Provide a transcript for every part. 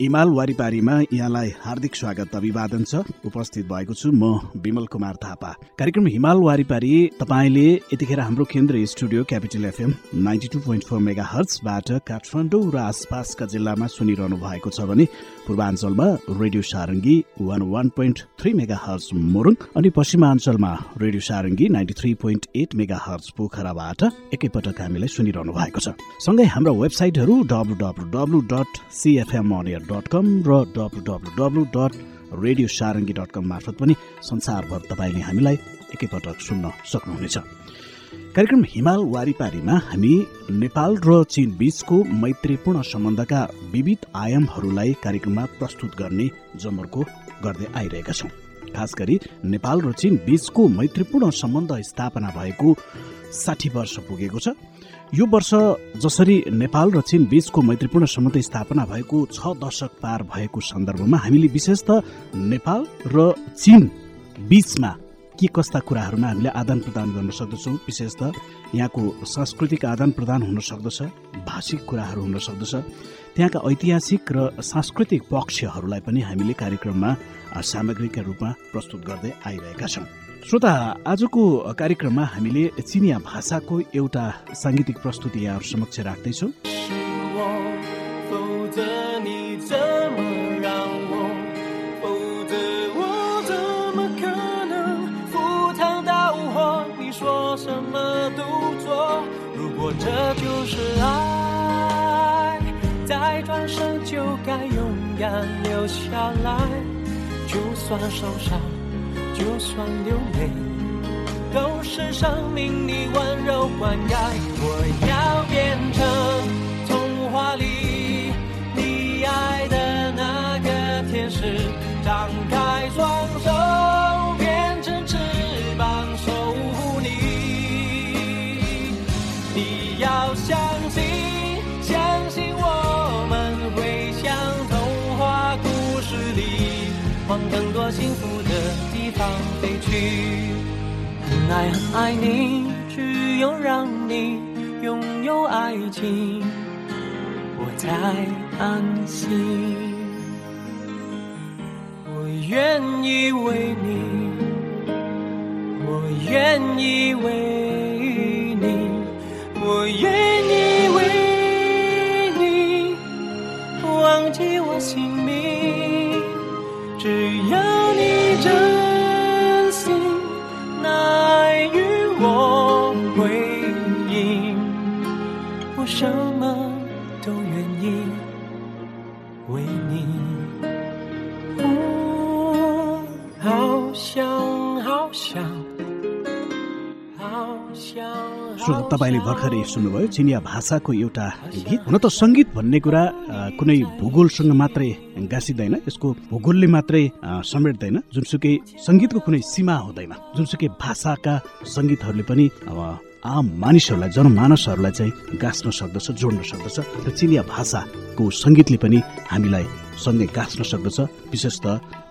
इमाल वारिपारीमा यहाँलाई हार्दिक स्वागत अभिवादन छ। उपस्थित भएको छु म विमल कुमार थापा। कार्यक्रम हिमाल वारिपारी तपाईँले यतिखेर हाम्रो केन्द्रीय studio capital FM ninety two point four mega हर्चबाट Kathmandu र आसपासका जिल्लामा सुनिरहनु भएको छ भने पूर्वाञ्चलमा radio Sarangi one one point three mega hertz Morang अनि पश्चिमाञ्चलमा radio Sarangi ninety three point eight mega hertz पोखराबाट एकैपटक हामीलाई सुनिरहनु भएको छ। सँगै हाम्रो वेबसाइटहरू W W W dot CFM dot com र W W W dot radio Sarangi dot com मार्फत पनि संसारभर तपाईँले हामीलाई एकैपटक सुन्न सक्नुहुनेछ कार्यक्रम हिमाल वारिपारीमा हामी नेपाल र चीन बीचको मैत्रीपूर्ण सम्बन्धका विविध आयामहरूलाई कार्यक्रममा प्रस्तुत गर्ने जमर्को गर्दै आइरहेका छौँ खास गरी नेपाल र चीन बीचको मैत्रीपूर्ण सम्बन्ध स्थापना भएको साठी वर्ष पुगेको छ। यो वर्ष जसरी नेपाल र चीन बीचको मैत्रीपूर्ण सम्बन्ध स्थापना भएको छ दशक पार भएको सन्दर्भमा हामीले विशेष त नेपाल र चीन बीचमा के कस्ता कुराहरूमा हामीले आदान प्रदान गर्न सक्दछौँ? विशेष त यहाँको सांस्कृतिक आदान प्रदान हुन सक्दछ भाषिक कुराहरू हुन सक्दछ। त्यहाँका ऐतिहासिक र सांस्कृतिक पक्षहरूलाई पनि हामीले कार्यक्रममा सामग्रीका रूपमा प्रस्तुत गर्दै आइरहेका छौँ। श्रोता आजको कार्यक्रममा हामीले चिनिया भाषाको एउटा साङ्गीतिक प्रस्तुति यहाँहरू समक्ष राख्दैछौँ। 该勇敢留下来，就算受伤，就算流泪，都是生命里温柔灌溉。我要变成往更多幸福的地方飞去，很爱很爱你，只有让你拥有爱情，我才安心。我愿意为你，我愿意为你，我愿意为你，忘记我心什么都愿意为你。我好想好想好想。श्रोता तपाईँले भर्खरै सुन्नुभयो चिनिया भाषाको एउटा गीत हुन त सङ्गीत भन्ने कुरा कुनै भूगोलसँग मात्रै गाँसिँदैन यसको भूगोलले मात्रै समेट्दैन जुनसुकै सङ्गीतको कुनै सीमा हुँदैन जुनसुकै भाषाका सङ्गीतहरूले पनि अब आम मानिसहरूलाई जनमानसहरूलाई चाहिँ गाँच्न सक्दछ जोड्न सक्दछ र चिनिया भाषाको सङ्गीतले पनि हामीलाई सँगै गाँच्न सक्दछ विशेष त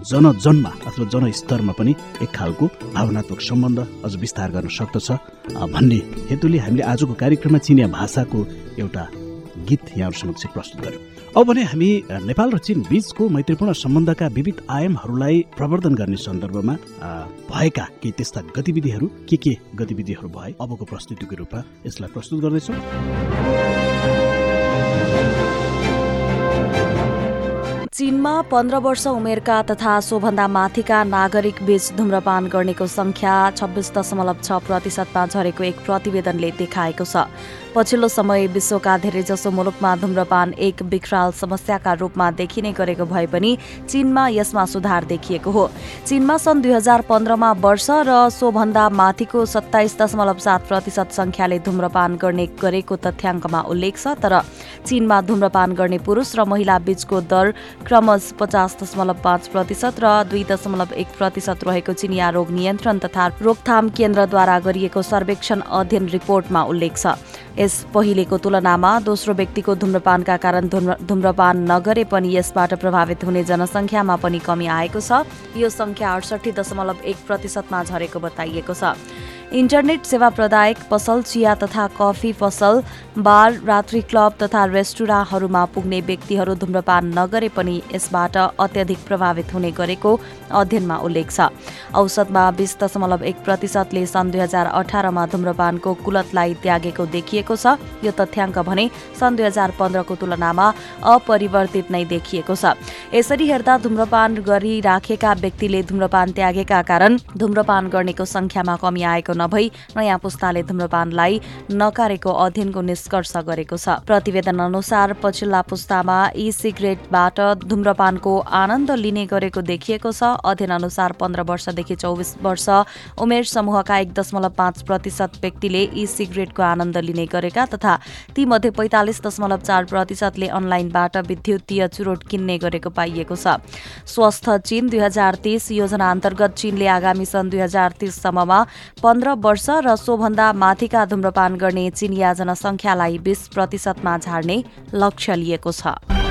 जनजनमा अथवा जनस्तरमा पनि एक खालको भावनात्मक सम्बन्ध अझ विस्तार गर्न सक्दछ। भन्ने हेतुले हामीले आजको कार्यक्रममा चिनिया भाषाको एउटा गीत यहाँहरू समक्ष प्रस्तुत गर्यौँ। अब भने हामी नेपाल र चीन बीचको मैत्रीपूर्ण सम्बन्धका विविध आयामहरूलाई प्रवर्धन गर्ने सन्दर्भमा भएका केही त्यस्ता गतिविधिहरू के के गतिविधिहरू भए अबको प्रस्तुतिको रूपमा यसलाई प्रस्तुत गर्दैछौँ। चीनमा पन्ध्र वर्ष उमेरका तथा सोभन्दा माथिका नागरिक बीच धुम्रपान गर्नेको संख्या छब्बिस दशमलव छ प्रतिशतमा झरेको एक प्रतिवेदनले देखाएको छ। पछिल्लो समय विश्वका धेरैजसो मुलुकमा धुम्रपान एक विकराल समस्याका रूपमा देखिने गरेको भए पनि चीनमा यसमा सुधार देखिएको हो। चीनमा सन् दुई हजार पन्ध्रमा वर्ष र सोभन्दा माथिको सत्ताइस दशमलव सात प्रतिशत संख्याले धुम्रपान गर्ने गरेको तथ्याङ्कमा उल्लेख छ तर चीनमा धुम्रपान गर्ने पुरुष र महिला बीचको दर क्रमश पचास दशमलव पाँच प्रतिशत र दुई दशमलव एक प्रतिशत रहेको चिनिया रोग नियन्त्रण तथा रोकथाम केन्द्रद्वारा गरिएको सर्वेक्षण अध्ययन रिपोर्टमा उल्लेख छ। यस पहिलेको तुलनामा दोस्रो व्यक्तिको धुम्रपानका कारण धुम्रपान नगरे पनि यसबाट प्रभावित हुने जनसङ्ख्यामा पनि कमी आएको छ। यो सङ्ख्या अडसठी दशमलव एक प्रतिशतमा झरेको बताइएको छ। इन्टरनेट सेवा प्रदायक पसल चिया तथा कफी पसल बार रात्रि क्लब तथा रेस्टुराँहरूमा पुग्ने व्यक्तिहरू धुम्रपान नगरे पनि यसबाट अत्यधिक प्रभावित हुने गरेको अध्ययनमा उल्लेख छ। औसतमा बिस दशमलव एक प्रतिशतले सन् दुई हजार अठारमा धुम्रपानको कुलतलाई त्यागेको देखिएको छ। यो तथ्याङ्क भने सन् दुई हजार पन्ध्रको तुलनामा अपरिवर्तित नै देखिएको छ। यसरी हेर्दा धुम्रपान गरिराखेका व्यक्तिले धुम्रपान त्यागेका कारण धुम्रपान गर्नेको संख्यामा कमी आएको नभई नयाँ पुस्ताले धुम्रपानलाई नकारेको अध्ययनको निष्कर्ष गरेको छ। प्रतिवेदन अनुसार पछिल्ला पुस्तामा ई सिगरेटबाट धुम्रपानको आनन्द लिने गरेको देखिएको छ। अध्ययन अनुसार पन्ध्र वर्षदेखि चौबिस वर्ष उमेर समूहका एक दशमलव पाँच प्रतिशत व्यक्तिले ई सिगरेटको आनन्द लिने गरेका तथा तीमध्ये पैँतालिस दशमलव चार प्रतिशतले अनलाइनबाट विद्युतीय चुरोट किन्ने गरेको पाइएको छ। स्वस्थ चीन दुई हजार तीस योजना अन्तर्गत चीनले आगामी सन् दुई हजार तीससम्ममा पन्ध्र वर्ष र सोभन्दा माथिका धुम्रपान गर्ने चिनिया जनसङ्ख्यालाई बीस प्रतिशतमा झार्ने लक्ष्य लिएको छ।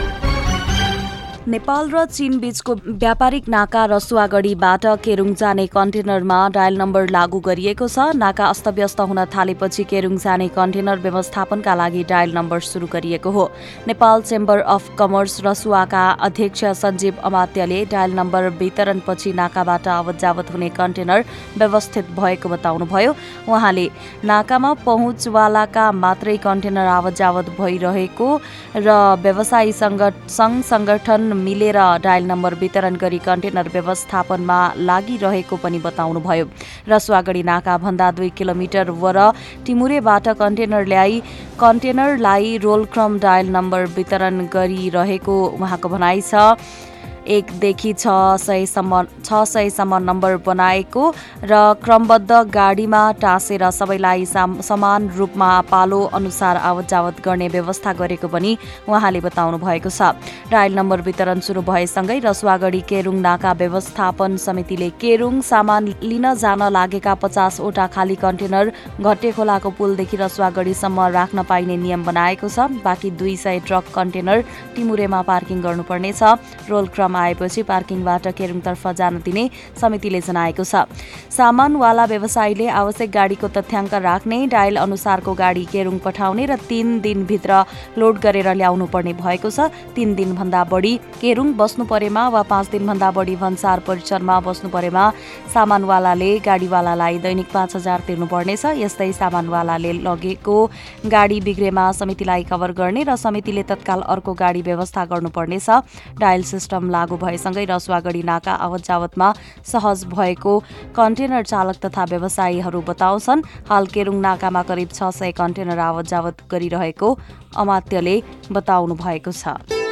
नेपाल र चीन बीचको व्यापारिक नाका रसुवागढीबाट केरुङ जाने कन्टेनरमा डायल नम्बर लागू गरिएको छ। नाका अस्तव्यस्त हुन थालेपछि केरुङ जाने कन्टेनर व्यवस्थापनका लागि डायल नम्बर सुरु गरिएको हो। नेपाल चेम्बर अफ कमर्स रसुवाका अध्यक्ष सञ्जीव अमात्यले डायल नम्बर वितरणपछि नाकाबाट आवत जावत हुने कन्टेनर व्यवस्थित भएको बताउनुभयो। उहाँले नाकामा पहुँचवालाका मात्रै कन्टेनर आवत जावत भइरहेको र व्यवसायी सङ्घ सङ्गठन मिलेर डायल नम्बर वितरण गरी कन्टेनर व्यवस्थापनमा लागिरहेको पनि बताउनुभयो। रसुवागढी नाकाभन्दा दुई किलोमिटर वर टिमुरेबाट कन्टेनर ल्याई कन्टेनरलाई रोलक्रम डायल नम्बर वितरण गरिरहेको उहाँको भनाइ छ। एकदेखि छ सयसम्म छ सयसम्म नम्बर बनाएको र क्रमबद्ध गाडीमा टाँसेर सबैलाई समान रूपमा पालो अनुसार आवत जावत गर्ने व्यवस्था गरेको पनि उहाँले बताउनु भएको छ। डायल नम्बर वितरण सुरु भएसँगै रसुवागढी केरुङ नाका व्यवस्थापन समितिले केरुङ सामान लिन जान लागेका पचासवटा खाली कन्टेनर घट्टे खोलाको पुलदेखि रसुवागढीसम्म राख्न पाइने नियम बनाएको छ। बाँकी दुई सय ट्रक कन्टेनर टिमुरेमा पार्किङ गर्नुपर्नेछ। रोल क्रम आएपछि पार्किङबाट केरुङतर्फ जान दिने समितिले जनाएको छ। सामानवाला व्यवसायीले आवश्यक गाडीको तथ्याङ्क राख्ने डायल अनुसारको गाडी केरुङ पठाउने र तीन दिनभित्र लोड गरेर ल्याउनु पर्ने भएको छ। तीन दिनभन्दा बढी केरुङ बस्नु परेमा वा पाँच दिनभन्दा बढी भन्सार परिसरमा बस्नु परेमा सामानवालाले गाडीवालालाई दैनिक पाँच हजार तिर्नुपर्नेछ। यस्तै सामानवालाले लगेको गाडी बिग्रेमा समितिलाई कभर गर्ने र समितिले तत्काल अर्को गाडी व्यवस्था गर्नुपर्नेछ। डायल सिस्टम लागू भएसँगै रसुवागढी नाका आवत जावतमा सहज भएको कन्टेनर चालक तथा व्यवसायीहरू बताउँछन् हाल केरुङ नाकामा करिब छ सय कन्टेनर आवत जावत गरिरहेको अमात्यले बताउनु भएको छ।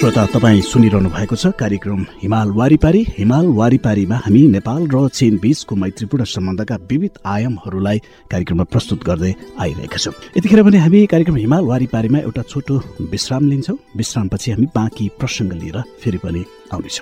श्रोता तपाईँ सुनिरहनु भएको छ कार्यक्रम हिमाल वारिपारी। हिमाल वारिपारीमा हामी नेपाल र चीन बीचको मैत्रीपूर्ण सम्बन्धका विविध आयामहरूलाई कार्यक्रममा प्रस्तुत गर्दै आइरहेका छौँ। यतिखेर पनि हामी कार्यक्रम हिमाल वारिपारीमा एउटा छोटो विश्राम लिन्छौँ। विश्रामपछि हामी बाँकी प्रसङ्ग लिएर फेरि पनि आउनेछौँ।